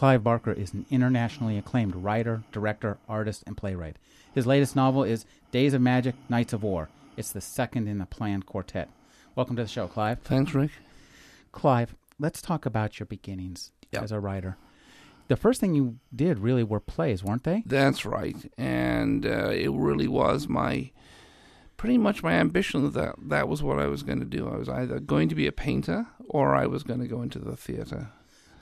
Clive Barker is an internationally acclaimed writer, director, artist, and playwright. His latest novel is Days of Magic, Nights of War. It's the second in a planned quartet. Welcome to the show, Clive. Thanks, Rick. Clive, let's talk about your beginnings Yep. as a writer. The first thing you did really were plays, weren't they? That's right, and uh, it really was my pretty much my ambition that that was what I was going to do. I was either going to be a painter or I was going to go into the theater.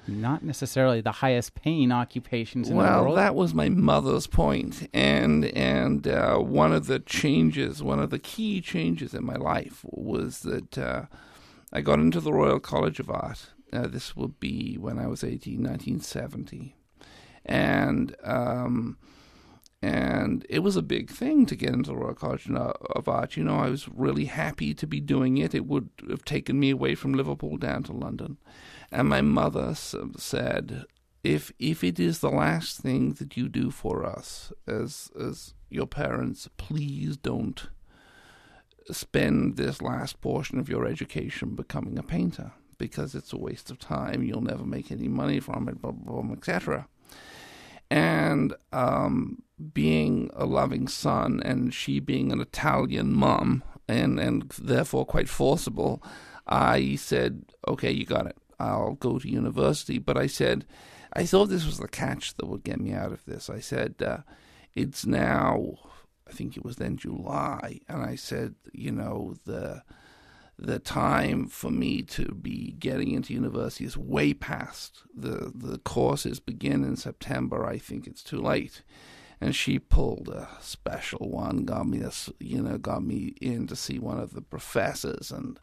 Not necessarily the highest paying occupations in the Well, world. that was my mother's point, and and uh, one of the changes, one of the key changes in my life was that uh, I got into the Royal College of Art. Uh, this would be when I was 18, 1970, and um, and it was a big thing to get into the Royal College of Art. You know, I was really happy to be doing it. It would have taken me away from Liverpool down to London, and my mother said, "If if it is the last thing that you do for us as as your parents, please don't spend this last portion of your education becoming a painter." Because it's a waste of time, you'll never make any money from it, blah blah blah, etc and um, being a loving son and she being an Italian mom and, and therefore quite forcible, I said, okay, you got it. I'll go to university. But I said, I thought this was the catch that would get me out of this. I said, uh, it's now, I think it was then July, and I said, you know, the the time for me to be getting into university is way past. The the courses begin in September. I think it's too late. And she pulled a special one, got me a, you know, got me in to see one of the professors, and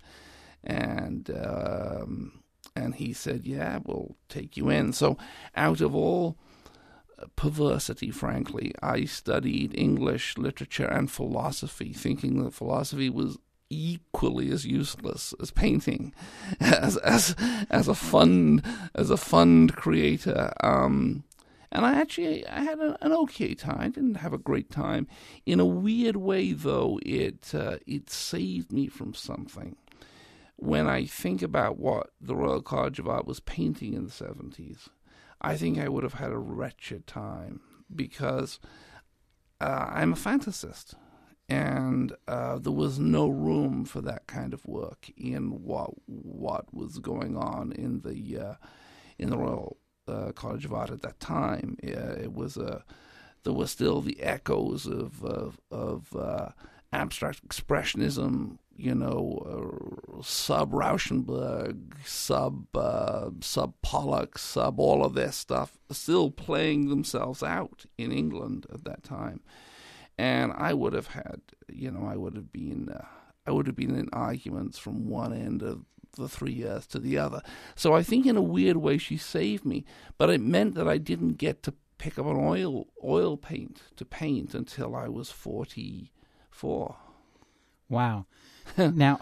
and um, and he said, "Yeah, we'll take you in." So, out of all perversity, frankly, I studied English, literature, and philosophy, thinking that philosophy was equally as useless as painting, as as as a fund as a fund creator. Um, and I actually I had a, an okay time. I didn't have a great time. In a weird way, though, it uh, it saved me from something. When I think about what the Royal College of Art was painting in the seventies, I think I would have had a wretched time because uh, I'm a fantasist and uh, there was no room for that kind of work in what what was going on in the uh, in the Royal uh, College of Art at that time. Uh, it was a there were still the echoes of of, of uh, abstract expressionism, you know, uh, sub Rauschenberg, sub uh, sub Pollock, sub all of their stuff, still playing themselves out in England at that time and I would have had, you know, I would have been, uh, I would have been in arguments from one end of the three years to the other. So I think, in a weird way, she saved me, but it meant that I didn't get to pick up an oil oil paint to paint until I was forty four. Wow. now,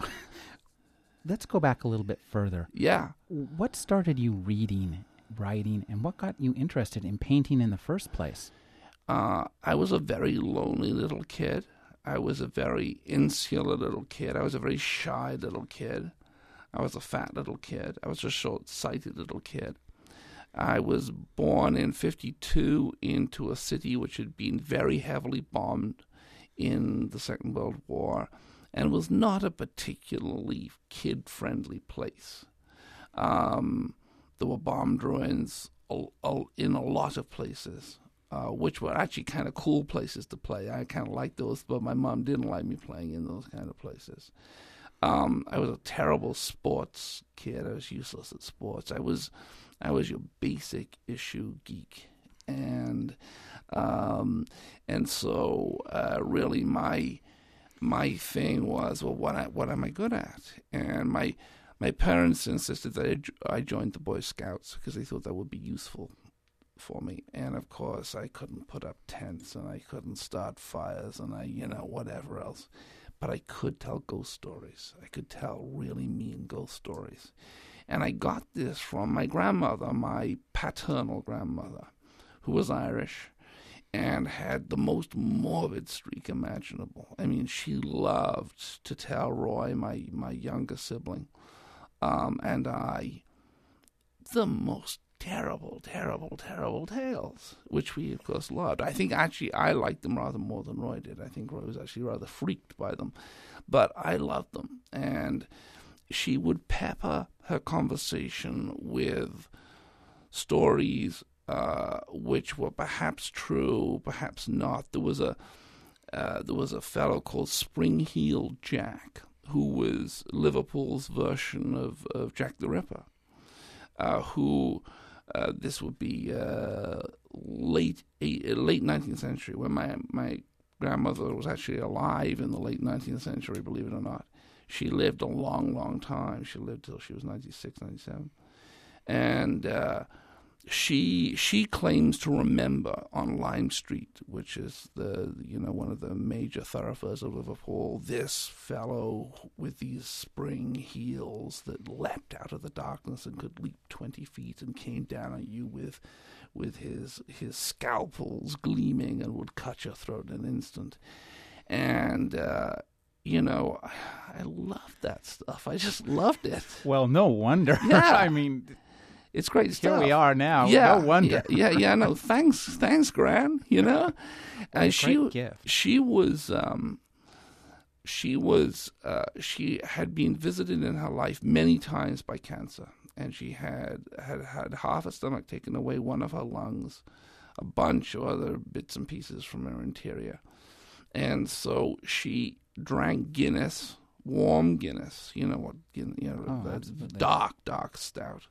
let's go back a little bit further. Yeah. What started you reading, writing, and what got you interested in painting in the first place? Uh, I was a very lonely little kid. I was a very insular little kid. I was a very shy little kid. I was a fat little kid. I was a short sighted little kid. I was born in 52 into a city which had been very heavily bombed in the Second World War and was not a particularly kid friendly place. Um, there were bomb a- in a lot of places uh, which were actually kind of cool places to play. I kind of liked those, but my mom didn't like me playing in those kind of places. Um, I was a terrible sports kid. I was useless at sports. I was, I was your basic issue geek, and um, and so uh, really my my thing was well, what I, what am I good at? And my my parents insisted that I, I joined the Boy Scouts because they thought that would be useful for me. And of course, I couldn't put up tents and I couldn't start fires and I, you know, whatever else. But I could tell ghost stories. I could tell really mean ghost stories. And I got this from my grandmother, my paternal grandmother, who was Irish and had the most morbid streak imaginable. I mean, she loved to tell Roy, my, my younger sibling, um, and I, the most terrible, terrible, terrible tales, which we, of course, loved. I think actually I liked them rather more than Roy did. I think Roy was actually rather freaked by them, but I loved them. And she would pepper her conversation with stories uh, which were perhaps true, perhaps not. There was a uh, there was a fellow called Springheel Jack who was Liverpool's version of, of Jack the Ripper, uh, who uh, this would be uh, late late nineteenth century when my my grandmother was actually alive in the late nineteenth century. Believe it or not, she lived a long, long time. She lived till she was 96, 97. and uh, she she claims to remember on Lime Street, which is the you know one of the major thoroughfares of Liverpool, this fellow with these spring heels that leapt out of the darkness and could leap twenty feet and came down on you with with his his scalpels gleaming and would cut your throat in an instant, and. Uh, you know, I loved that stuff. I just loved it. Well, no wonder. Yeah. I mean, It's great stuff. here we are now. Yeah, no wonder. Yeah, yeah, yeah, no, thanks, thanks, Gran. You know, and she great gift. she was um, she was uh, she had been visited in her life many times by cancer, and she had had had half a stomach taken away, one of her lungs, a bunch of other bits and pieces from her interior, and so she drank Guinness. Warm Guinness, you know what? Guinness, you know, Oh, dark, dark stout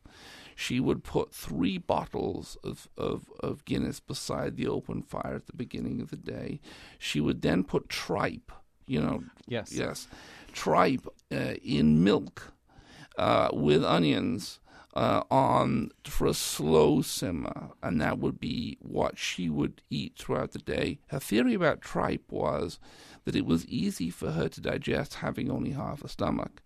she would put three bottles of, of, of Guinness beside the open fire at the beginning of the day. She would then put tripe, you know, Yes. yes, tripe uh, in milk uh, with onions uh, on for a slow simmer, and that would be what she would eat throughout the day. Her theory about tripe was that it was easy for her to digest having only half a stomach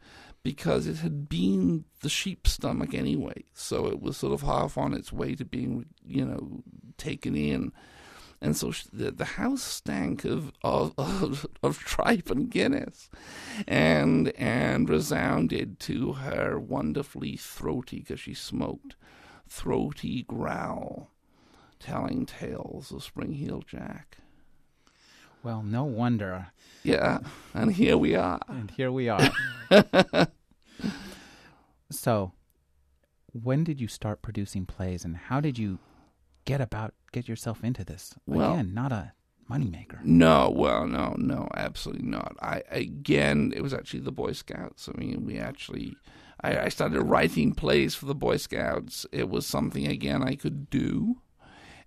because it had been the sheep's stomach anyway. So it was sort of half on its way to being, you know, taken in. And so the, the house stank of, of, of, of tripe and Guinness and, and resounded to her wonderfully throaty, because she smoked, throaty growl, telling tales of Spring Heel Jack. Well, no wonder. Yeah, and here we are. And here we are. so, when did you start producing plays, and how did you get about get yourself into this? Well- Again, not a moneymaker. No, well, no, no, absolutely not. I again, it was actually the Boy Scouts. I mean, we actually, I, I started writing plays for the Boy Scouts. It was something again I could do,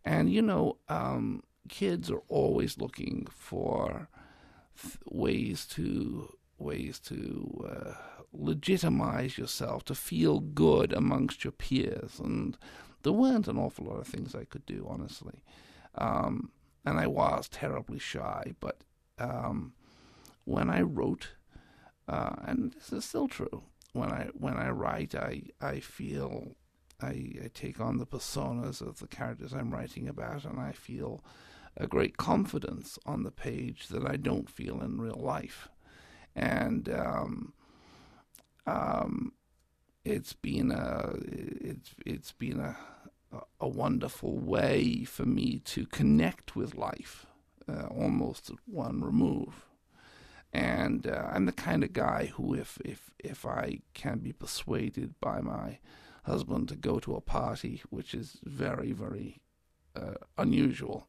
and you know, um, kids are always looking for th- ways to ways to uh, legitimize yourself, to feel good amongst your peers, and there weren't an awful lot of things I could do, honestly. Um, and I was terribly shy. But um, when I wrote, uh, and this is still true, when I when I write, I I feel I, I take on the personas of the characters I'm writing about, and I feel a great confidence on the page that I don't feel in real life, and um, um, it's been a it's it's been a a wonderful way for me to connect with life, uh, almost at one remove. And uh, I'm the kind of guy who, if if if I can be persuaded by my husband to go to a party, which is very very uh, unusual,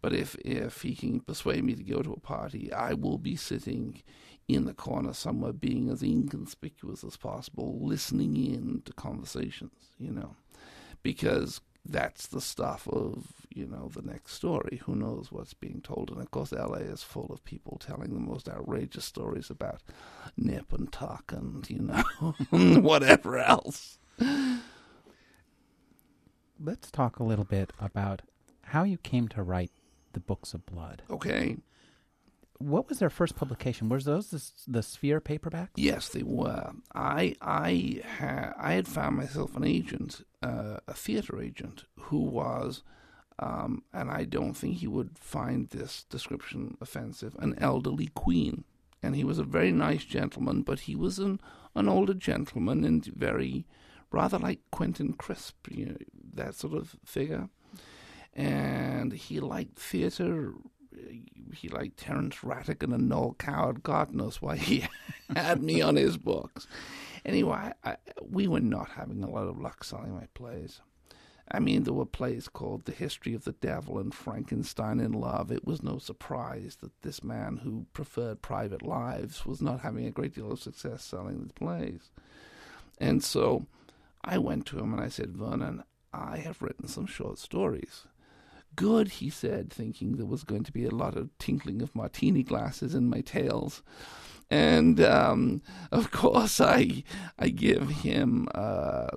but if if he can persuade me to go to a party, I will be sitting in the corner somewhere, being as inconspicuous as possible, listening in to conversations. You know because that's the stuff of you know the next story. Who knows what's being told? And of course, LA is full of people telling the most outrageous stories about nip and tuck and you know whatever else. Let's talk a little bit about how you came to write the books of blood. Okay. What was their first publication? Was those the, the Sphere paperbacks? Yes, they were. I I ha- I had found myself an agent, uh, a theater agent, who was, um, and I don't think he would find this description offensive, an elderly queen. And he was a very nice gentleman, but he was an an older gentleman and very rather like Quentin Crisp, you know, that sort of figure. And he liked theatre. He liked Terence Rattigan and Noel Coward. God knows why he had me on his books. Anyway, I, we were not having a lot of luck selling my plays. I mean, there were plays called The History of the Devil and Frankenstein in Love. It was no surprise that this man who preferred private lives was not having a great deal of success selling the plays. And so I went to him and I said, Vernon, I have written some short stories. Good, he said, thinking there was going to be a lot of tinkling of martini glasses in my tales. And um, of course, I I give him uh,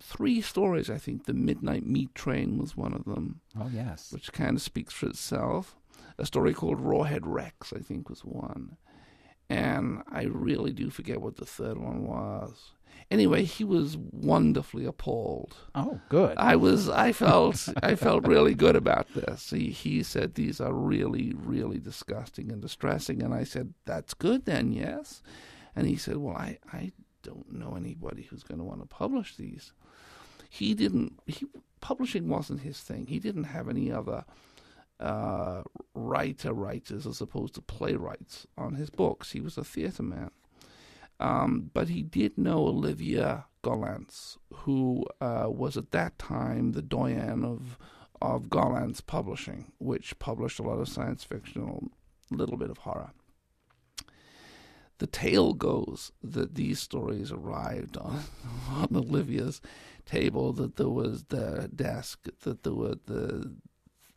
three stories. I think the Midnight Meat Train was one of them. Oh yes, which kind of speaks for itself. A story called Rawhead Rex, I think, was one, and I really do forget what the third one was. Anyway, he was wonderfully appalled. Oh, good. I was. I felt. I felt really good about this. He he said these are really, really disgusting and distressing, and I said that's good then, yes. And he said, well, I I don't know anybody who's going to want to publish these. He didn't. He publishing wasn't his thing. He didn't have any other uh, writer writers as opposed to playwrights on his books. He was a theatre man. Um, but he did know Olivia Gollancz, who uh, was at that time the doyen of of Gollancz Publishing, which published a lot of science fiction, a little bit of horror. The tale goes that these stories arrived on, on Olivia's table, that there was the desk, that there were the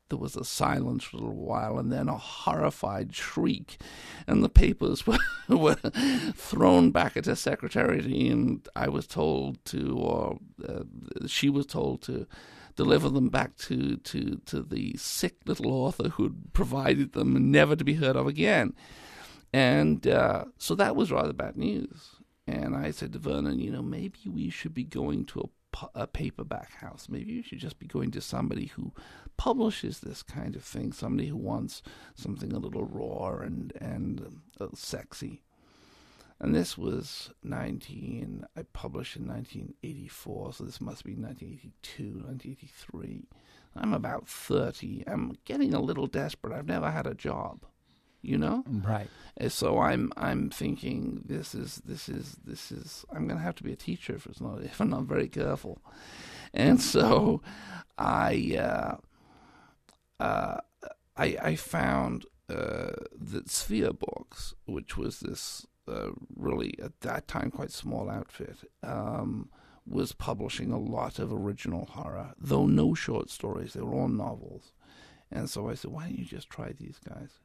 there was a silence for a little while and then a horrified shriek, and the papers were, were thrown back at her secretary, and I was told to, or uh, she was told to deliver them back to, to, to the sick little author who'd provided them, never to be heard of again. And uh, so that was rather bad news. And I said to Vernon, you know, maybe we should be going to a a paperback house. Maybe you should just be going to somebody who publishes this kind of thing, somebody who wants something a little raw and and sexy. And this was 19, I published in 1984, so this must be 1982, 1983. I'm about 30. I'm getting a little desperate. I've never had a job you know? Right. And so i'm i'm thinking this is this is this is i'm going to have to be a teacher if it's not if i'm not very careful. And so i uh, uh, i i found uh, that sphere books which was this uh, really at that time quite small outfit um, was publishing a lot of original horror though no short stories. They were all novels. And so i said why don't you just try these guys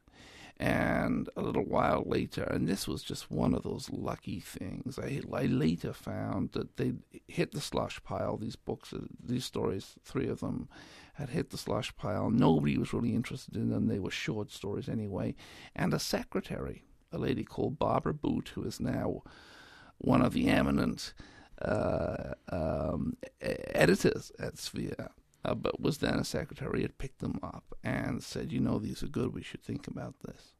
and a little while later, and this was just one of those lucky things, I, I later found that they hit the slush pile. These books, uh, these stories, three of them, had hit the slush pile. Nobody was really interested in them. They were short stories anyway. And a secretary, a lady called Barbara Boote, who is now one of the eminent uh, um, editors at Sphere, uh, but was then a secretary, had picked them up and said, You know, these are good. We should think about this.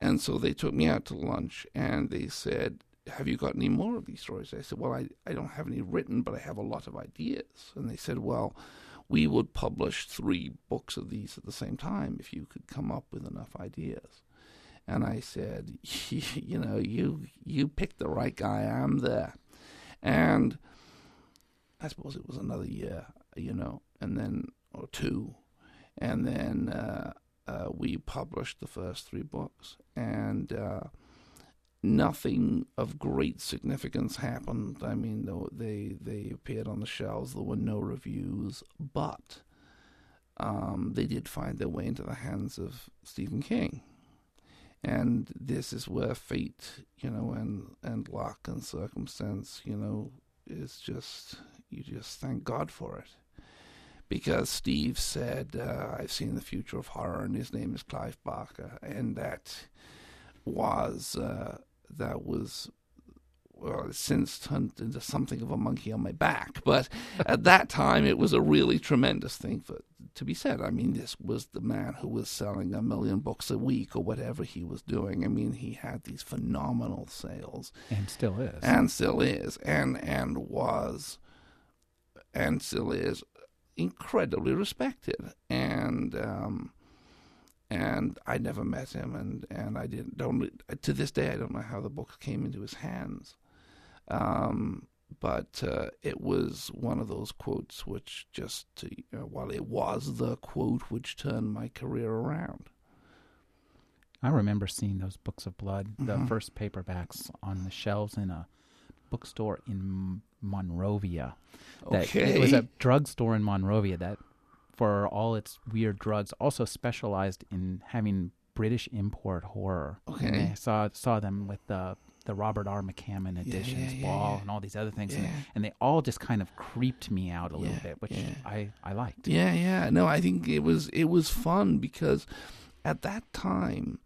And so they took me out to lunch and they said, Have you got any more of these stories? I said, Well, I, I don't have any written, but I have a lot of ideas. And they said, Well, we would publish three books of these at the same time if you could come up with enough ideas. And I said, You know, you, you picked the right guy. I'm there. And I suppose it was another year, you know, and then or two, and then uh, uh, we published the first three books, and uh, nothing of great significance happened. I mean, they they appeared on the shelves. There were no reviews, but um, they did find their way into the hands of Stephen King. And this is where fate, you know, and, and luck and circumstance, you know, is just you just thank God for it because Steve said, uh, I've seen the future of horror, and his name is Clive Barker, and that was uh, that was well, since turned into something of a monkey on my back. But at that time, it was a really tremendous thing for to be said. I mean, this was the man who was selling a million books a week or whatever he was doing. I mean, he had these phenomenal sales, and still is, and still is, and and was and still is incredibly respected. And um, and I never met him, and, and I didn't don't to this day I don't know how the book came into his hands. Um, but uh, it was one of those quotes which just, you know, while it was the quote which turned my career around. I remember seeing those books of blood, the Mhm. first paperbacks on the shelves in a bookstore in Monrovia. That Okay. It was a drugstore in Monrovia that, for all its weird drugs, also specialized in having British import horror. And Okay. I saw saw them with the the Robert R. McCammon editions, yeah, Ball, yeah. and all these other things, and, Yeah. and they all just kind of creeped me out a little bit, which yeah. I I liked. Yeah, yeah. No, I think it was it was fun because at that time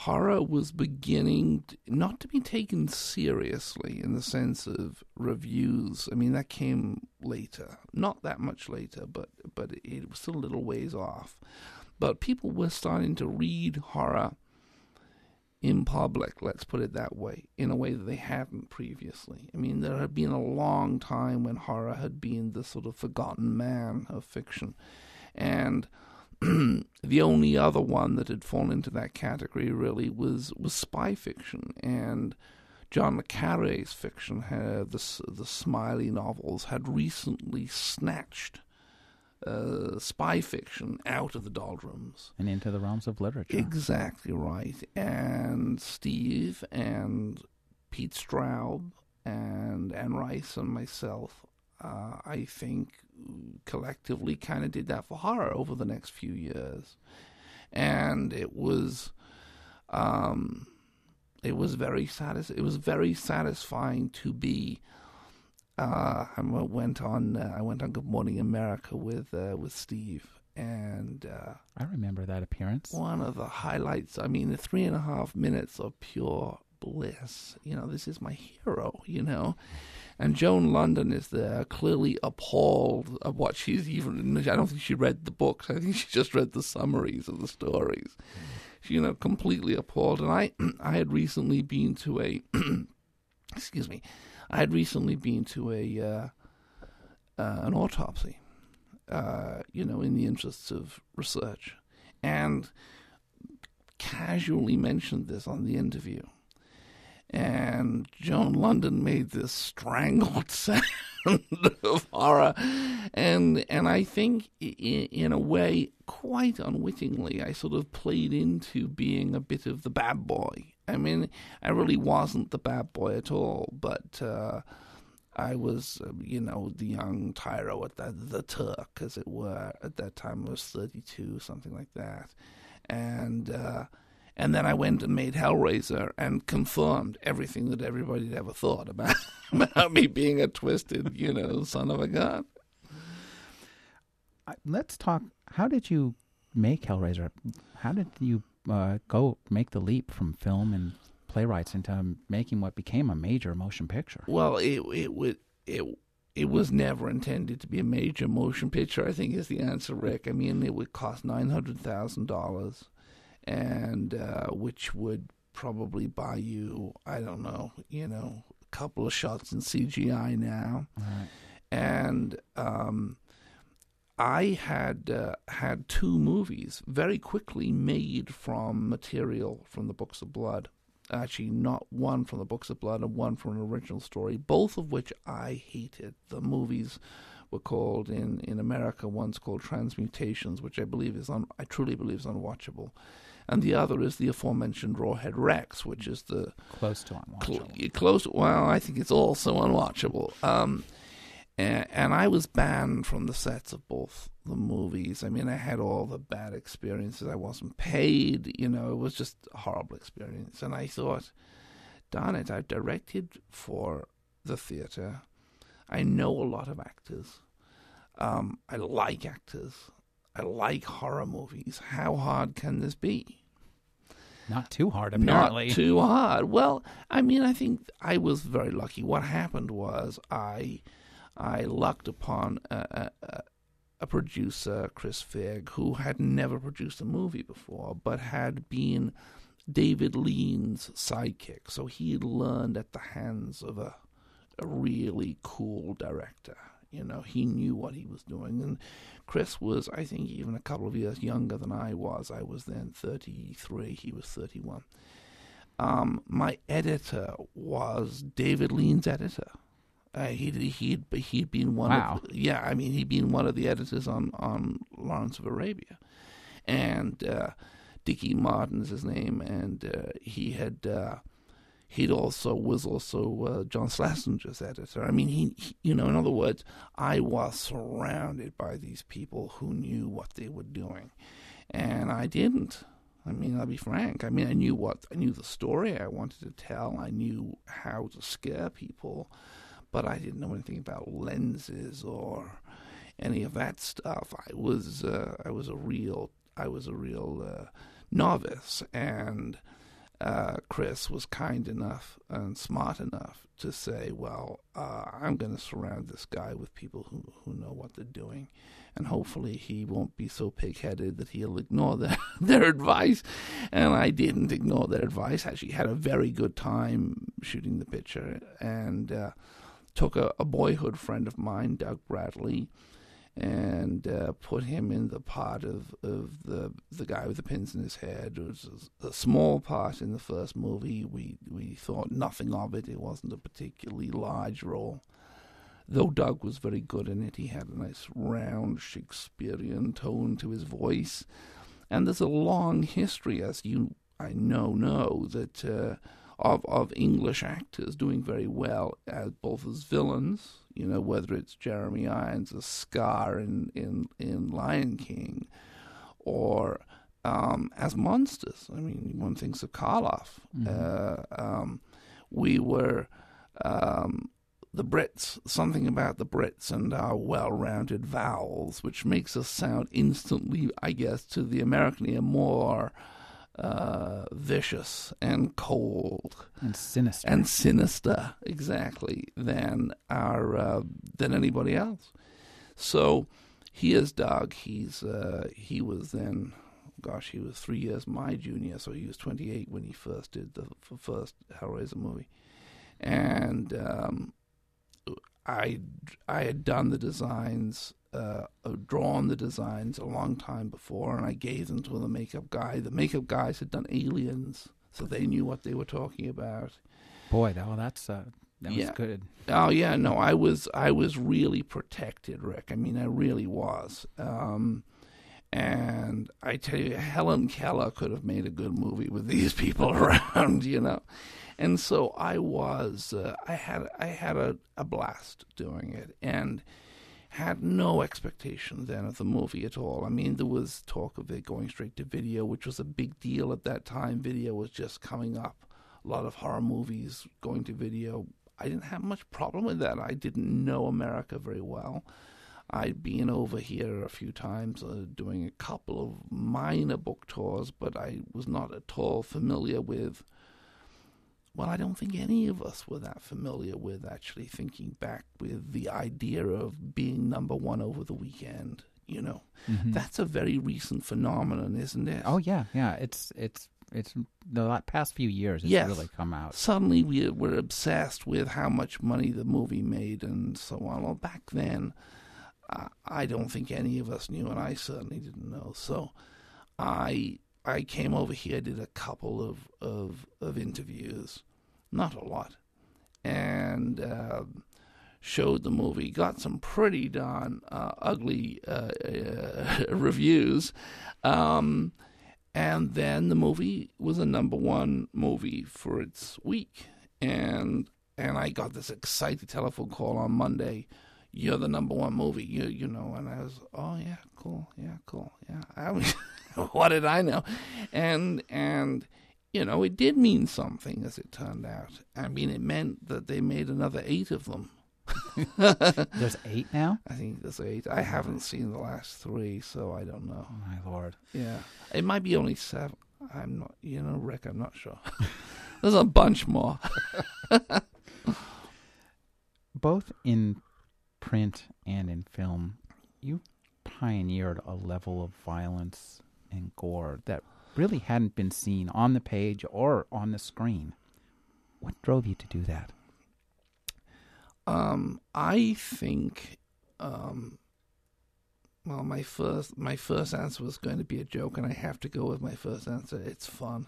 horror was beginning not to be taken seriously in the sense of reviews. I mean, that came later, not that much later, but but it was still a little ways off. But people were starting to read horror in public, let's put it that way, in a way that they hadn't previously. I mean, there had been a long time when horror had been the sort of forgotten man of fiction. And the only other one that had fallen into that category really was, was spy fiction. And John le Carre's fiction, had, the, the Smiley novels, had recently snatched uh, spy fiction out of the doldrums. And into the realms of literature. Exactly right. And Steve and Pete Straub and Anne Rice and myself, uh, I think, collectively kind of did that for horror over the next few years. And it was, um, it was very satis- It was very satisfying to be. Uh, I went on. Uh, I went on Good Morning America with uh, with Steve, and uh, I remember that appearance. one of the highlights. I mean, the three and a half minutes of pure bliss. You know, this is my hero. You know, and Joan Lunden is there, clearly appalled of what she's even. I don't think she read the books. I think she just read the summaries of the stories. She, you know, completely appalled. And I, I had recently been to a. excuse me, I had recently been to a uh, uh, an autopsy. Uh, you know, in the interests of research, and casually mentioned this on the interview. And Joan Lunden made this strangled sound of horror, and and I think in, in a way, quite unwittingly, I sort of played into being a bit of the bad boy. I mean, I really wasn't the bad boy at all, but uh, I was, uh, you know, the young tyro at that, the Turk, as it were. At that time, I was thirty-two, something like that, and. Uh, and then I went and made Hellraiser and confirmed everything that everybody had ever thought about, about me being a twisted, you know, son of a gun. Let's talk. How did you make Hellraiser? How did you uh, go make the leap from film and playwrights into making what became a major motion picture? Well, it it would it it was never intended to be a major motion picture. I think is the answer, Rick. I mean, it would cost nine hundred thousand dollars, and uh, which would probably buy you, I don't know, you know, a couple of shots in CGI now. Right. and um, I had uh, had two movies very quickly made from material from the Books of Blood. Actually, not one from the Books of Blood and one from an original story, both of which I hated. The movies were called in, in America. One's called Transmutations, which I believe is un, I truly believe is unwatchable, and the other is the aforementioned Rawhead Rex, which is the Close to unwatchable. cl- close. Well, I think it's also unwatchable. Um, and, and I was banned from the sets of both the movies. I mean, I had all the bad experiences. I wasn't paid. You know, it was just a horrible experience. And I thought, darn it, I've directed for the theater. I know a lot of actors. Um, I like actors. I like horror movies. How hard can this be? Not too hard, apparently. Not too hard. Well, I mean, I think I was very lucky. What happened was I, I lucked upon a, a, a producer, Chris Figg, who had never produced a movie before, but had been David Lean's sidekick. So he had learned at the hands of a, a really cool director, You know, he knew what he was doing. And Chris was, I think, even a couple of years younger than I was. I was then 33, he was 31. Um, my editor was David Lean's editor. Uh, he'd, he'd, he'd been one Wow. of, yeah, I mean, he'd been one of the editors on, on Lawrence of Arabia. And uh, Dickie Marden's his name, and uh, he had, uh, he'd also, was also uh, John Schlesinger's editor. I mean, he, he, you know, in other words, I was surrounded by these people who knew what they were doing. And I didn't. I mean, I'll be frank. I mean, I knew what I knew the story I wanted to tell. I knew how to scare people, but I didn't know anything about lenses or any of that stuff. I was uh, I was a real I was a real uh, novice, and uh, Chris was kind enough and smart enough to say, "Well, uh, I'm going to surround this guy with people who who know what they're doing." and hopefully he won't be so pig-headed that he'll ignore their, their advice. And I didn't ignore their advice. I Actually, had a very good time shooting the picture, and uh, took a, a, boyhood friend of mine, Doug Bradley, and uh, put him in the part of, of the the guy with the pins in his head. It was a, a small part in the first movie. We we thought nothing of it. It wasn't a particularly large role though Doug was very good in it, he had a nice round Shakespearean tone to his voice. And there's a long history, as you I know know, that uh, of of English actors doing very well as both as villains, you know, whether it's Jeremy Irons as Scar in in, in Lion King, or um, as monsters. I mean, one thinks of Karloff. Mm-hmm. Uh, um, we were. Um, the Brits, something about the Brits and our well rounded vowels, which makes us sound instantly, I guess, to the American ear more uh, vicious and cold and sinister and sinister, exactly, than our uh, than anybody else. So he is Doug. He's uh, he was then, gosh, he was three years my junior, so he was twenty eight when he first did the first Hellraiser movie, and um, I I had done the designs, uh, drawn the designs a long time before, and I gave them to the makeup guy. The makeup guys had done Aliens, so they knew what they were talking about. Boy, that, well, that's uh, that was good. Oh yeah, no, I was I was really protected, Rick. I mean, I really was. Um, and I tell you, Helen Keller could have made a good movie with these people around, you know and so I was uh, I had I had a, a blast doing it and had no expectation then of the movie at all. I mean, there was talk of it going straight to video, which was a big deal at that time. Video was just coming up. A lot of horror movies going to video. I didn't have much problem with that. I didn't know America very well. I'd been over here a few times uh, doing a couple of minor book tours, but I was not at all familiar with well, I don't think any of us were that familiar with actually thinking back with the idea of being number one over the weekend. You know, mm-hmm. that's a very recent phenomenon, isn't it? Oh yeah, yeah. It's it's it's the past few years. It's yes. really come out. Suddenly, we were obsessed with how much money the movie made and so on. Well, back then, uh, I don't think any of us knew, and I certainly didn't know. So, I I came over here, did a couple of, of, of interviews, not a lot, and uh, showed the movie. Got some pretty darn uh, ugly uh, reviews. Um, and then the movie was a number one movie for its week. And and I got this excited telephone call on Monday. You're the number one movie, you you know. And I was, oh yeah, cool, yeah, cool, yeah. I was, what did I know? And and you know, it did mean something as it turned out. I mean, it meant that they made another eight of them. there's eight now. I think there's eight. I haven't seen the last three, so I don't know. Oh, my lord. Yeah, it might be only seven. I'm not. You know, Rick. I'm not sure. there's a bunch more. Both in print and in film, you pioneered a level of violence and gore that really hadn't been seen on the page or on the screen. What drove you to do that? Um, I think um, well, my first my first answer was going to be a joke, and I have to go with my first answer. It's fun,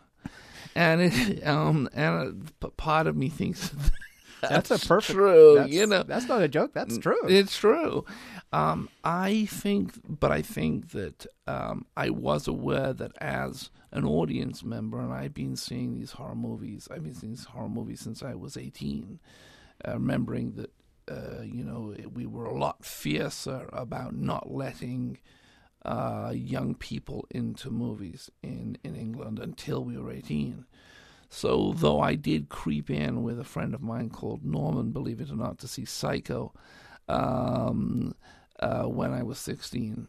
and it um and a, part of me thinks that's, that's, a perfect true. That's, you know, that's not a joke. That's true. It's true. Um, I think, but I think that um, I was aware that as an audience member, and I've been seeing these horror movies. I've been seeing these horror movies since I was eighteen. Uh, remembering that uh, you know, we were a lot fiercer about not letting uh, young people into movies in, in England until we were 18. So, though I did creep in with a friend of mine called Norman, believe it or not, to see Psycho um, uh, when I was 16,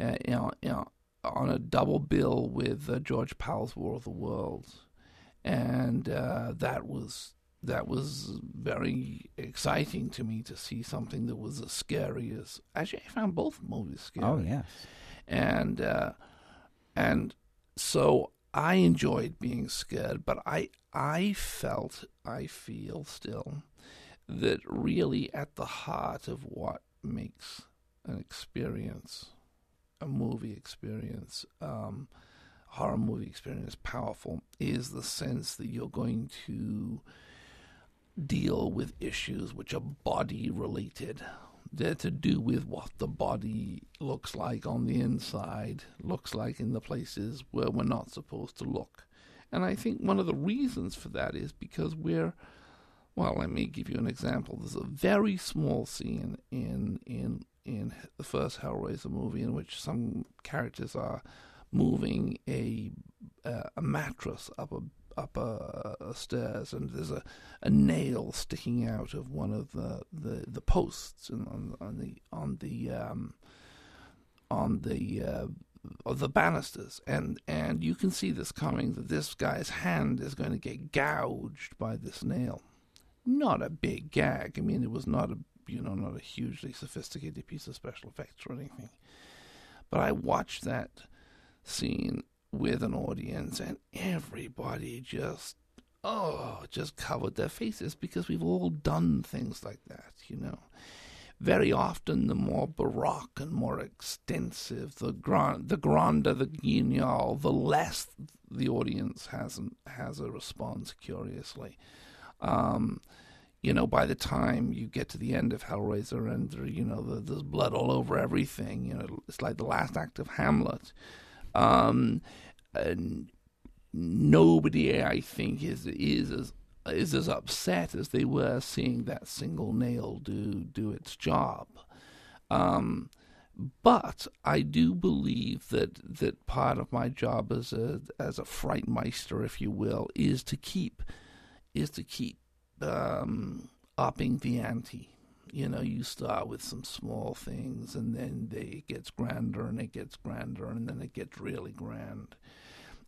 uh, you know, you know, on a double bill with uh, George Pal's War of the Worlds. And uh, that was that was very exciting to me to see something that was as scary as actually I found both movies scary. Oh yes, and uh, and so I enjoyed being scared, but I I felt I feel still that really at the heart of what makes an experience, a movie experience, um, horror movie experience powerful is the sense that you're going to deal with issues which are body related. They're to do with what the body looks like on the inside, looks like in the places where we're not supposed to look. And I think one of the reasons for that is because we're well, let me give you an example. There's a very small scene in in in the first Hellraiser movie in which some characters are moving a uh, a mattress up a up a, a, stairs, and there's a, a nail sticking out of one of the the, the posts on, on the on the um, on the uh, of the banisters, and and you can see this coming that this guy's hand is going to get gouged by this nail. Not a big gag. I mean, it was not a you know not a hugely sophisticated piece of special effects or anything. But I watched that scene with an audience, and everybody just oh just covered their faces because we've all done things like that, you know. Very often, the more baroque and more extensive, the grand, the grander the guignol, the less the audience has has a response. Curiously, um, you know, by the time you get to the end of Hellraiser and you know the, there's blood all over everything, you know, it's like the last act of Hamlet. Um, and nobody, I think, is is as is as upset as they were seeing that single nail do do its job. Um, but I do believe that that part of my job as a as a frightmeister, if you will, is to keep is to keep um, upping the ante you know, you start with some small things and then they, it gets grander and it gets grander and then it gets really grand.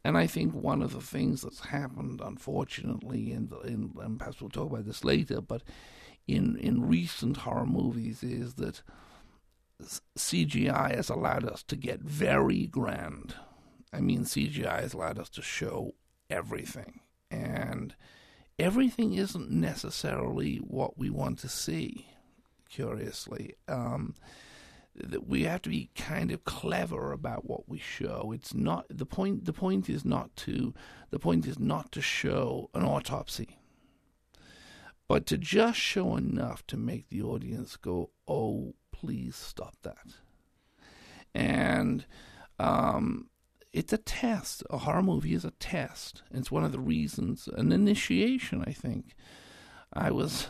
And I think one of the things that's happened, unfortunately, in, in and perhaps we'll talk about this later, but in in recent horror movies is that CGI has allowed us to get very grand. I mean, CGI has allowed us to show everything, and everything isn't necessarily what we want to see curiously. Um, that we have to be kind of clever about what we show. It's not the point. The point is not to the point is not to show an autopsy, but to just show enough to make the audience go, "Oh, please stop that." And um, it's a test. A horror movie is a test. It's one of the reasons, an initiation. I think I was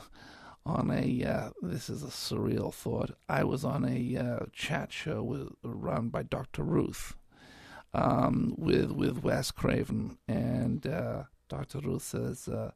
on a uh, this is a surreal thought. I was on a uh, chat show with, run by Dr. Ruth um, with with Wes Craven, and uh, Dr. Ruth says, uh,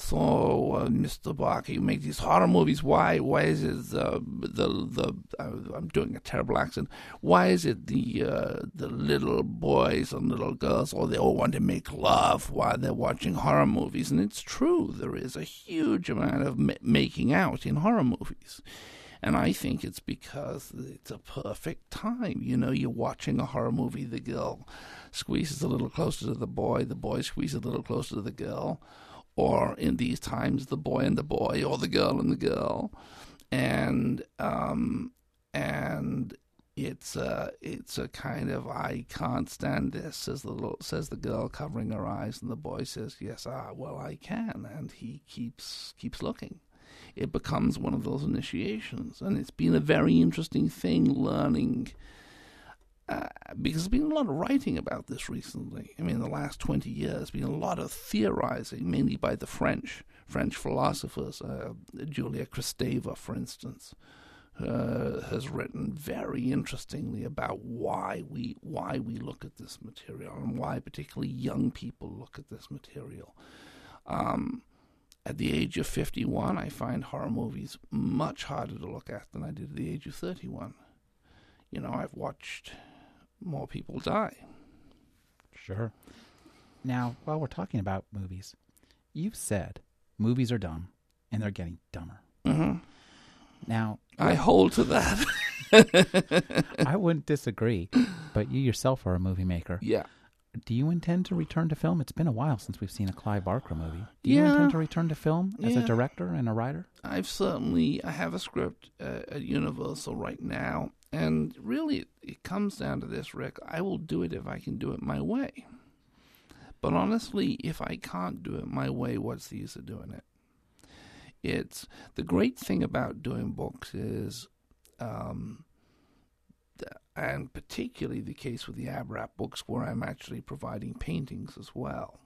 so, uh, Mr. Barker, you make these horror movies. Why? Why is it uh, the the? Uh, I'm doing a terrible accent. Why is it the uh, the little boys and little girls, or they all want to make love while they're watching horror movies? And it's true. There is a huge amount of ma- making out in horror movies. And I think it's because it's a perfect time. You know, you're watching a horror movie, the girl squeezes a little closer to the boy, the boy squeezes a little closer to the girl or in these times, the boy and the boy, or the girl and the girl. And um, and it's a it's a kind of I can't stand this says the says the girl covering her eyes and the boy says yes ah well I can. And he keeps keeps looking. It becomes one of those initiations. And it's been a very interesting thing learning uh, because there's been a lot of writing about this recently I mean the last 20 years there's been a lot of theorizing mainly by the French French philosophers uh, Julia Kristeva for instance uh, has written very interestingly about why we why we look at this material and why particularly young people look at this material. Um, at the age of 51, I find horror movies much harder to look at than I did at the age of 31. You know, I've watched more people die. Sure. Now, while we're talking about movies, you've said movies are dumb and they're getting dumber. Mm-hmm. Now, I hold to that. I wouldn't disagree, but you yourself are a movie maker. yeah. Do you intend to return to film? It's been a while since we've seen a Clive Barker movie. Do you Yeah. intend to return to film as a director and a writer? I've certainly I have a script uh, at Universal right now, and really it, comes down to this, Rick. I will do it if I can do it my way. But honestly, if I can't do it my way, what's the use of doing it? It's the great thing about doing books is, um, and particularly the case with the Abarat books, where I'm actually providing paintings as well.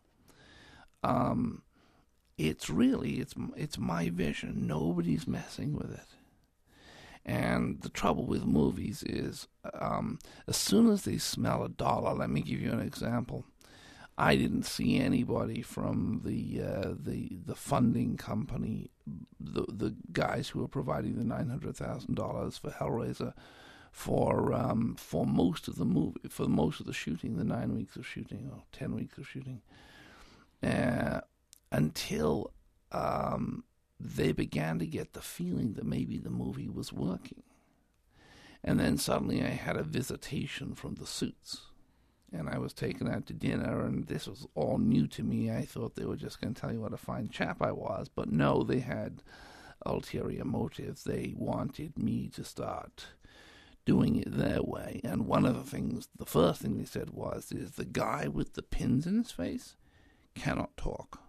Um, it's really it's it's my vision. Nobody's messing with it. And the trouble with movies is, um, as soon as they smell a dollar, let me give you an example. I didn't see anybody from the uh, the the funding company, the the guys who were providing the nine hundred thousand dollars for Hellraiser, for um, for most of the movie, for most of the shooting, the nine weeks of shooting or ten weeks of shooting, uh, until um, they began to get the feeling that maybe the movie was working. And then suddenly I had a visitation from the suits. And I was taken out to dinner, and this was all new to me. I thought they were just going to tell you what a fine chap I was. But no, they had ulterior motives. They wanted me to start doing it their way. And one of the things, the first thing they said was, is the guy with the pins in his face cannot talk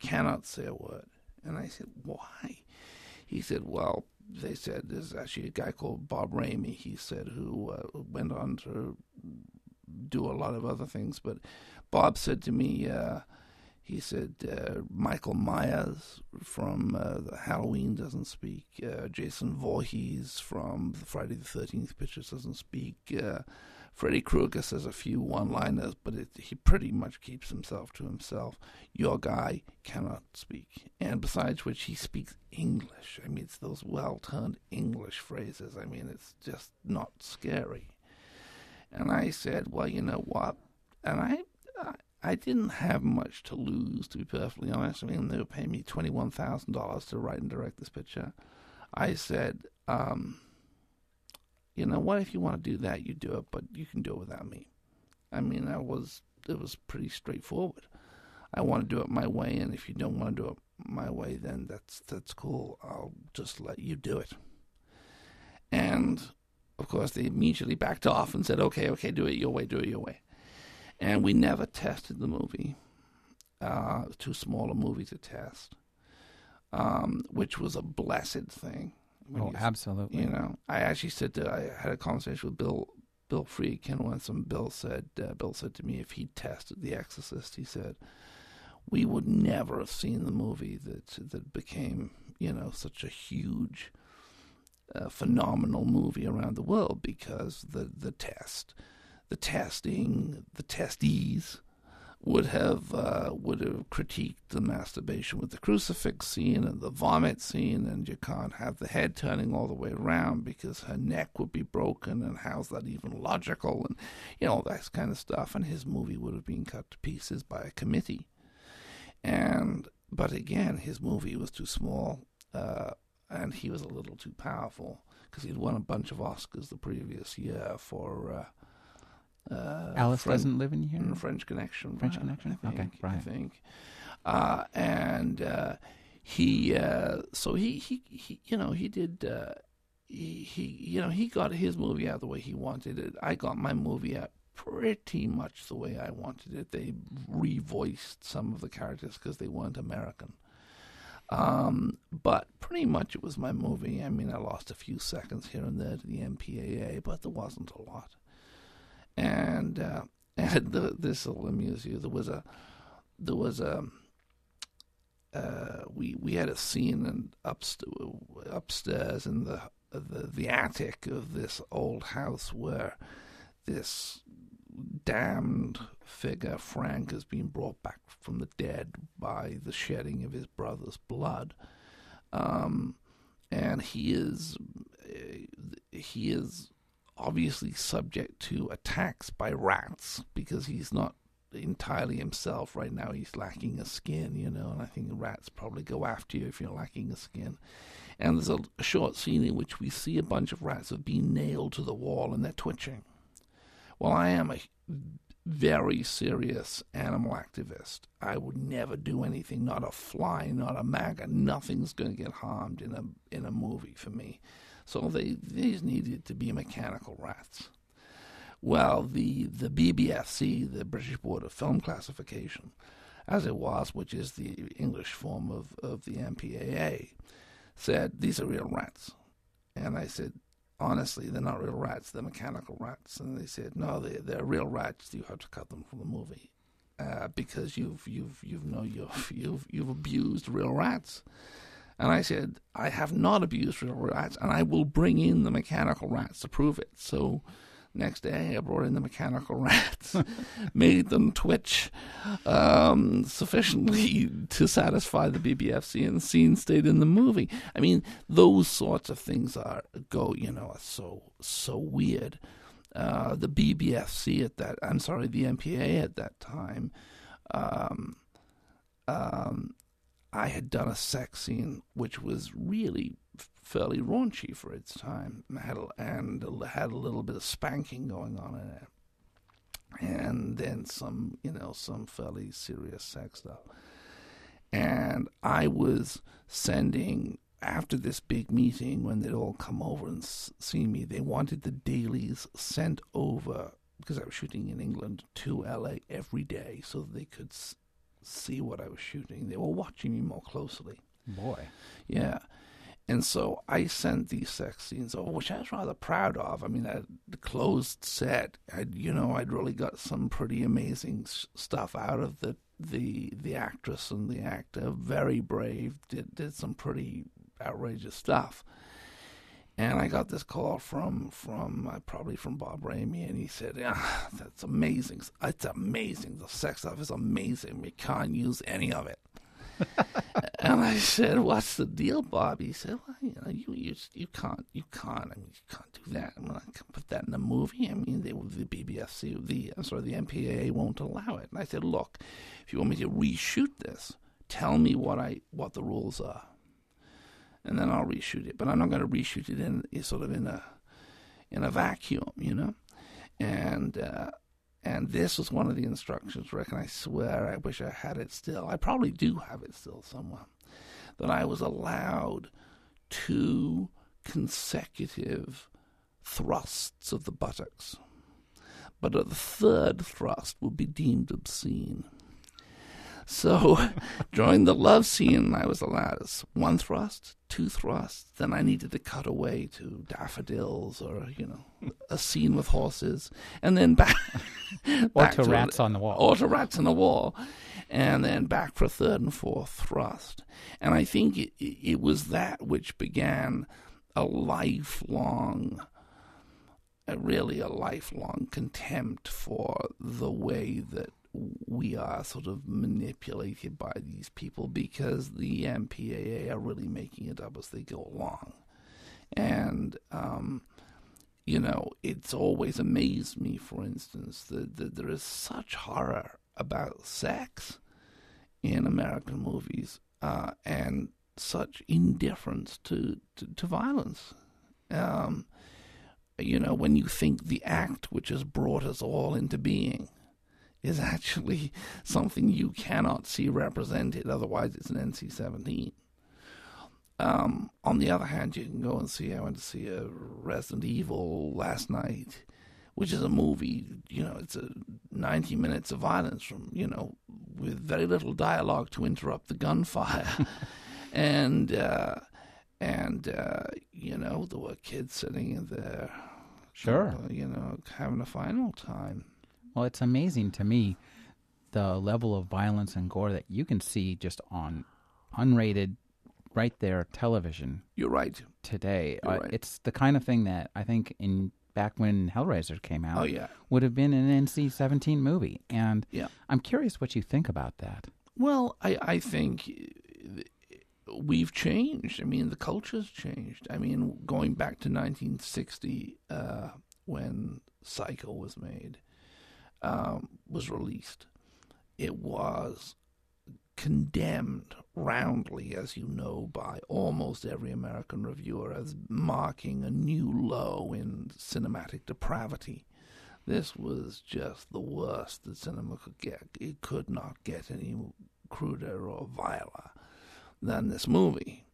cannot say a word. And I said, why? He said, well, they said there's actually a guy called Bob Rehme, he said, who uh, went on to do a lot of other things. But Bob said to me, uh, he said, uh, Michael Myers from uh, the Halloween doesn't speak. Uh, Jason Voorhees from the Friday the 13th pictures doesn't speak. Freddy Krueger says a few one-liners, but it, he pretty much keeps himself to himself. Your guy cannot speak, and besides which, he speaks English. I mean, it's those well-turned English phrases. I mean, it's just not scary. And I said, well, you know what? And I, I, I didn't have much to lose, to be perfectly honest. I mean, they were paying me twenty-one thousand dollars to write and direct this picture. I said. Um, you know what if you want to do that you do it but you can do it without me. I mean i was it was pretty straightforward. I want to do it my way and if you don't want to do it my way then that's that's cool. I'll just let you do it. And of course they immediately backed off and said okay okay do it your way do it your way. And we never tested the movie uh too small a movie to test um which was a blessed thing when Oh, you- absolutely. you know, I actually said to, I had a conversation with Bill Bill Friedkin once, and Bill said uh, Bill said to me if he tested The Exorcist, he said we would never have seen the movie that that became you know such a huge, uh, phenomenal movie around the world because the the test, the testing, the testees would have uh, would have critiqued the masturbation with the crucifix scene and the vomit scene, and you can't have the head turning all the way around because her neck would be broken, and how's that even logical, and you know all that kind of stuff. And his movie would have been cut to pieces by a committee, and but again, his movie was too small, uh, and he was a little too powerful because he'd won a bunch of Oscars the previous year for. Uh, uh, Alice Fren- doesn't live in here. Mm, French Connection. French right, Connection? I think, Okay, think, I think. Uh, and uh, he, uh, so he, he, he, you know, he did. Uh, he, he, you know, he got his movie out the way he wanted it. I got my movie out pretty much the way I wanted it. They revoiced some of the characters because they weren't American. Um, but pretty much it was my movie. I mean, I lost a few seconds here and there to the MPAA, but there wasn't a lot. And uh, and the, this will amuse you. There was a there was a uh, we we had a scene in upst- upstairs in the, the the attic of this old house where this damned figure Frank has been brought back from the dead by the shedding of his brother's blood, um, and he is uh, he is obviously subject to attacks by rats because he's not entirely himself right now. He's lacking a skin, you know, and I think rats probably go after you if you're lacking a skin. And there's a, a short scene in which we see a bunch of rats have been nailed to the wall and they're twitching. Well, I am a very serious animal activist. I would never do anything, not a fly, not a maggot, nothing's going to get harmed in a in a movie for me. So they these needed to be mechanical rats. Well, the the BBFC, the British Board of Film Classification, as it was, which is the English form of, of the MPAA, said these are real rats, and I said honestly, they're not real rats; they're mechanical rats. And they said, no, they they're real rats. You have to cut them from the movie uh, because you've you've you've know you've you've you've abused real rats. And I said, I have not abused real rats, and I will bring in the mechanical rats to prove it. So Next day, I brought in the mechanical rats, made them twitch um, sufficiently to satisfy the BBFC, and the scene stayed in the movie. I mean, those sorts of things are go, you know, are so so weird. Uh, the BBFC at that, I'm sorry, the MPA at that time, um, um, I had done a sex scene which was really fairly raunchy for its time, had a, and had a little bit of spanking going on in it, and then some, you know, some fairly serious sex stuff. And I was sending after this big meeting when they'd all come over and see me. They wanted the dailies sent over because I was shooting in England to LA every day, so they could see what I was shooting. They were watching me more closely. Boy, yeah. And so I sent these sex scenes over, which I was rather proud of. I mean, I, the closed set, I'd, you know, I'd really got some pretty amazing stuff out of the the the actress and the actor. Very brave, did did some pretty outrageous stuff. And I got this call from from uh, probably from Bob Rehme, and he said, "Yeah, that's amazing. It's amazing. The sex stuff is amazing. We can't use any of it." and I said, "What's the deal, Bob?" He said, "Well, you know, you you, you can't you can't I mean you can't do that. I mean, I can put that in a movie. I mean, they, the BBFC, the I'm sorry, the MPAA won't allow it." And I said, "Look, if you want me to reshoot this, tell me what I what the rules are, and then I'll reshoot it. But I'm not going to reshoot it in sort of in a in a vacuum, you know." And uh, and this was one of the instructions, Rick, and I swear I wish I had it still. I probably do have it still somewhere. That I was allowed two consecutive thrusts of the buttocks. But a third thrust would be deemed obscene. So during the love scene, I was allowed ah, one thrust, two thrusts. Then I needed to cut away to daffodils or, you know, a scene with horses. And then back. or to, to rats on the wall. Or to rats on the wall. And then back for a third and fourth thrust. And I think it, it was that which began a lifelong really a lifelong contempt for the way that we are sort of manipulated by these people because the MPAA are really making it up as they go along. And, um, you know, it's always amazed me, for instance, that, that there is such horror about sex in American movies uh, and such indifference to, to, to violence. Um, you know, when you think the act which has brought us all into being is actually something you cannot see represented. Otherwise, it's an NC 17. Um, on the other hand, you can go and see. I went to see a Resident Evil last night, which is a movie. You know, it's a ninety minutes of violence from you know with very little dialogue to interrupt the gunfire, and uh, and uh, you know there were kids sitting in there, Sure. you know, having a final time. Well, it's amazing to me the level of violence and gore that you can see just on unrated, right there television You're right. today. You're Uh, right. It's the kind of thing that I think in back when Hellraiser came out Oh yeah. would have been an NC-17 movie, and Yeah. I'm curious what you think about that. Well, I, I think we've changed. I mean, the culture's changed. I mean, going back to 1960, uh, when Psycho was made, um, was released, it was condemned roundly, as you know, by almost every American reviewer as marking a new low in cinematic depravity. This was just the worst that cinema could get. It could not get any cruder or viler than this movie.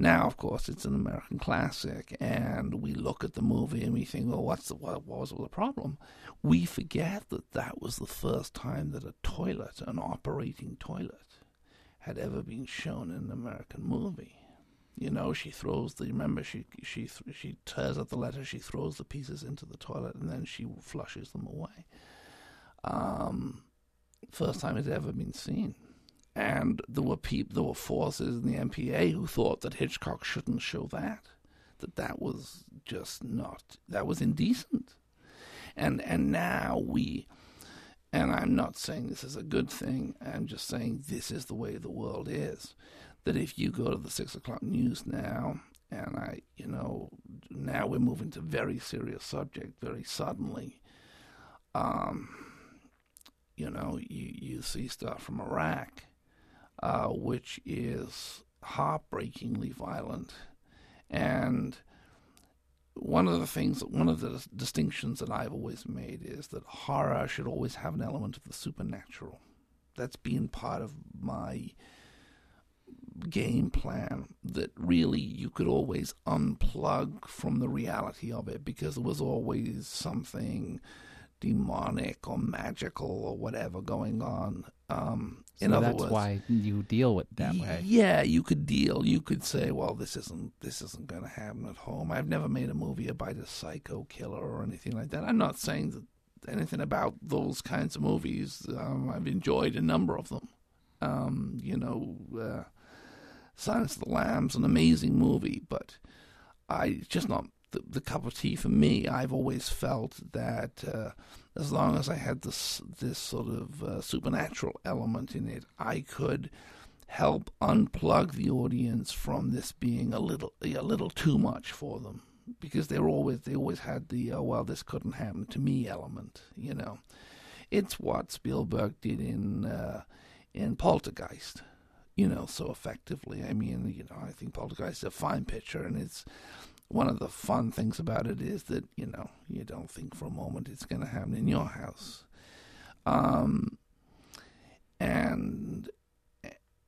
Now, of course, it's an American classic, and we look at the movie and we think, "Well, what's the what, what was the problem?" We forget that that was the first time that a toilet, an operating toilet, had ever been shown in an American movie. You know, she throws the remember she she she tears up the letter, she throws the pieces into the toilet, and then she flushes them away. Um, first time it's ever been seen and there were peop- there were forces in the MPA who thought that Hitchcock shouldn't show that, that that was just not that was indecent, and and now we, and I'm not saying this is a good thing. I'm just saying this is the way the world is. That if you go to the six o'clock news now, and I, you know, now we're moving to very serious subject very suddenly. Um, you know, you you see stuff from Iraq uh, which is heartbreakingly violent. And one of the things, one of the distinctions that I've always made is that horror should always have an element of the supernatural. That's been part of my game plan that really you could always unplug from the reality of it because there was always something demonic or magical or whatever going on. Um, in so other that's words, why you deal with it that way. yeah, you could deal. You could say, "Well, this isn't this isn't going to happen at home." I've never made a movie about a psycho killer or anything like that. I'm not saying that anything about those kinds of movies. Um, I've enjoyed a number of them. Um, you know, uh, Silence of the Lambs, an amazing movie, but I it's just not the, the cup of tea for me. I've always felt that uh, as long as I had this this sort of uh, supernatural element in it, I could help unplug the audience from this being a little a little too much for them because they were always they always had the oh well this couldn't happen to me element. You know, it's what Spielberg did in uh, in Poltergeist. You know, so effectively. I mean, you know, I think Poltergeist is a fine picture, and it's one of the fun things about it is that you know you don't think for a moment it's going to happen in your house um and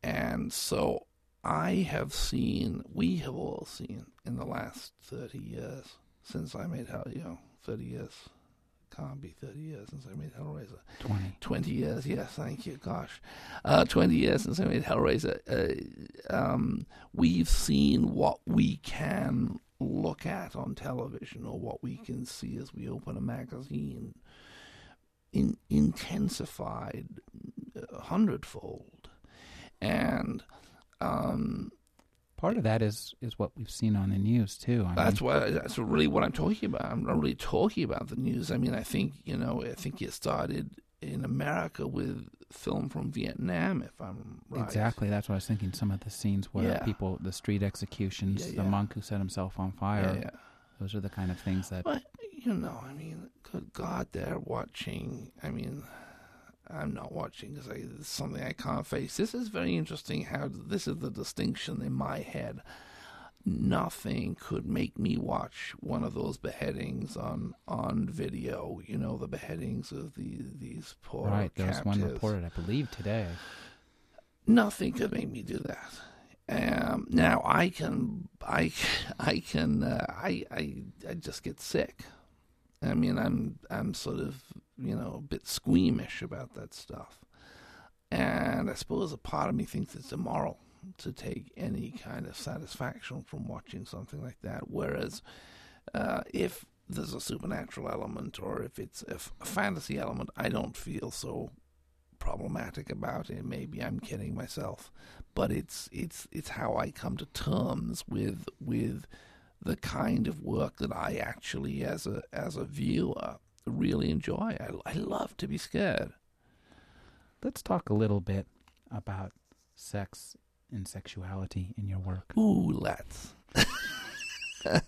and so i have seen we have all seen in the last 30 years since i made hell you know 30 years can't be 30 years since i made hellraiser 20. 20 years, yes, thank you, gosh. Uh, 20 years since I made Hellraiser. Uh, um, we've seen what we can look at on television or what we can see as we open a magazine in, intensified a hundredfold. And um, Part of that is is what we've seen on the news too. I That's mean, what. That's really what I'm talking about. I'm not really talking about the news. I mean, I think you know. I think it started in America with film from Vietnam, if I'm right. exactly. That's what I was thinking. Some of the scenes where Yeah. people, the street executions, Yeah, the monk who set himself on fire. Yeah, yeah. Those are the kind of things that. But you know, I mean, good God, they're watching. I mean, I'm not watching because it's something I can't face. This is very interesting. How this is the distinction in my head. Nothing could make me watch one of those beheadings on on video. You know, the beheadings of the these poor Right, there was one reported, I believe, today. Nothing could make me do that. Um, now I can, I, I can, uh, I, I, I just get sick. I mean, I'm, I'm sort of, you know, a bit squeamish about that stuff, and I suppose a part of me thinks it's immoral to take any kind of satisfaction from watching something like that. Whereas, uh, if there's a supernatural element or if it's a, f- a fantasy element, I don't feel so problematic about it. Maybe I'm kidding myself, but it's it's it's how I come to terms with with the kind of work that I actually, as a as a viewer, really enjoy. I, I love to be scared. Let's talk a little bit about sex and sexuality in your work. Ooh, let's.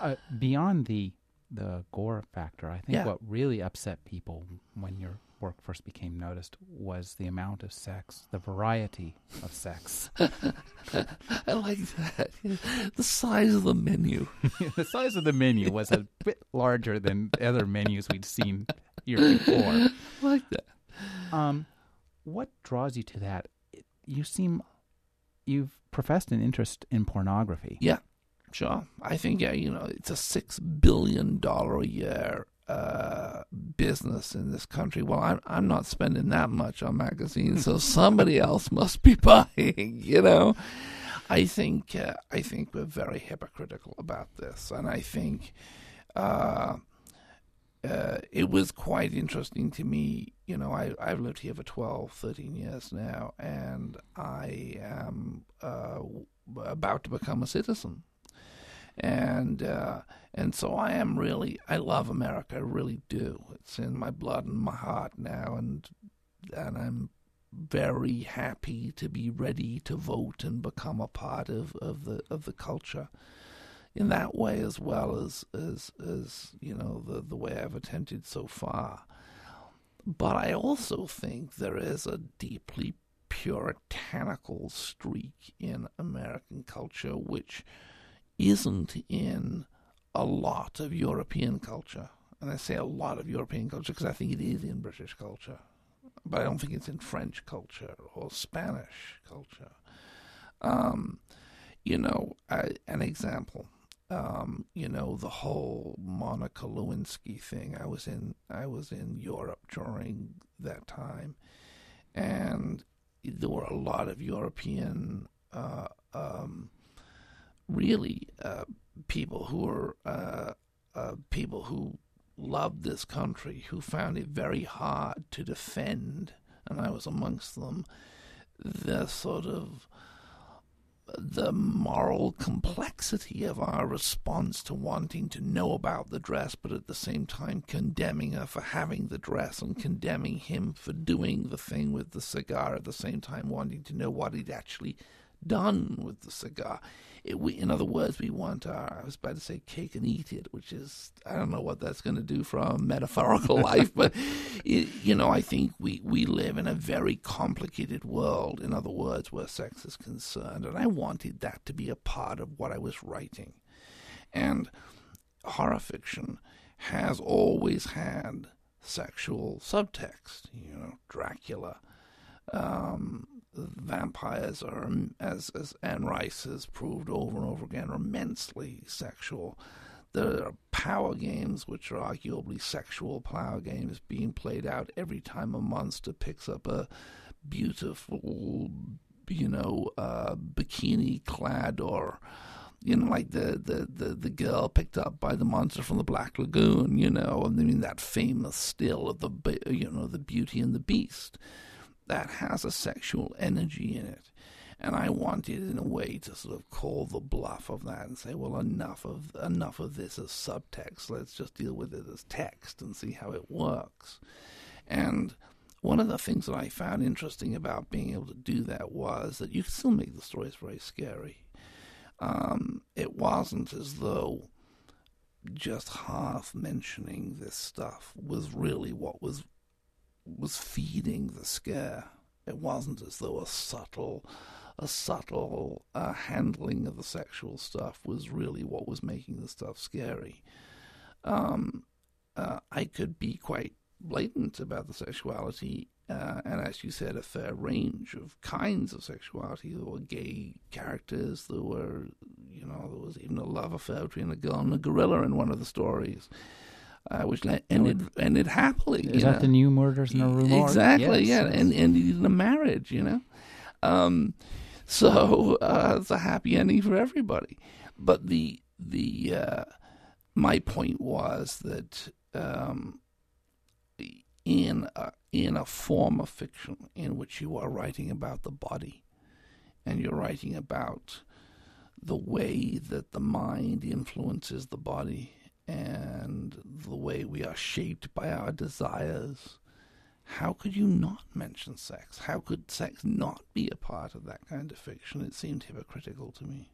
uh, beyond the the gore factor, I think Yeah. what really upset people when your work first became noticed was the amount of sex, the variety of sex. I like that. The size of the menu. the size of the menu was a bit larger than other menus we'd seen here before. I like that. Um, what draws you to that? You seem you've professed an interest in pornography. Yeah, sure. I think yeah, you know, it's a six billion dollar a year uh, business in this country. Well, I'm I'm not spending that much on magazines, so somebody else must be buying. You know, I think uh, I think we're very hypocritical about this, and I think. Uh, uh, it was quite interesting to me. You know, I, I've lived here for 12, 13 years now, and I am uh, about to become a citizen. And uh, and so I am really, I love America, I really do. It's in my blood and my heart now, and and I'm very happy to be ready to vote and become a part of, of the of the culture in that way as well as as as you know the the way I've attempted so far. But I also think there is a deeply puritanical streak in American culture which isn't in a lot of European culture. And I say a lot of European culture because I think it is in British culture. But I don't think it's in French culture or Spanish culture. Um, you know, I, an example um, you know, the whole Monica Lewinsky thing. I was in I was in Europe during that time, and there were a lot of European, uh, um, really uh, people who were uh, uh, people who loved this country, who found it very hard to defend, and I was amongst them. The sort of the moral complexity of our response to wanting to know about the dress, but at the same time condemning her for having the dress and condemning him for doing the thing with the cigar at the same time wanting to know what he'd actually done with the cigar. It, we, in other words, we want our, I was about to say cake and eat it, which is, I don't know what that's going to do for our metaphorical life, but, it, you know, I think we, we live in a very complicated world, in other words, where sex is concerned. And I wanted that to be a part of what I was writing. And horror fiction has always had sexual subtext, you know, Dracula. Um, vampires are, as as Anne Rice has proved over and over again, are immensely sexual. There are power games, which are arguably sexual power games, being played out every time a monster picks up a beautiful, you know, uh, bikini clad or you know, like the, the, the, the girl picked up by the monster from the Black Lagoon, you know, I mean that famous still of the you know the Beauty and the Beast that has a sexual energy in it. And I wanted, in a way, to sort of call the bluff of that and say, well, enough of enough of this as subtext. Let's just deal with it as text and see how it works. And one of the things that I found interesting about being able to do that was that you could still make the stories very scary. Um, it wasn't as though just half mentioning this stuff was really what was was feeding the scare. It wasn't as though a subtle, a subtle uh, handling of the sexual stuff was really what was making the stuff scary. Um, uh, I could be quite blatant about the sexuality uh, and as you said, a fair range of kinds of sexuality. There were gay characters. There were, you know, there was even a love affair between a girl and a gorilla in one of the stories, uh, which ended ended happily. Is that know? the new Murders in Rue Morgue? Exactly. Yes, yeah, and ended in a marriage. You know, um, so uh, it's a happy ending for everybody. But the the uh, my point was that. Um, in a, in a form of fiction in which you are writing about the body and you're writing about the way that the mind influences the body and the way we are shaped by our desires. How could you not mention sex? How could sex not be a part of that kind of fiction? It seemed hypocritical to me.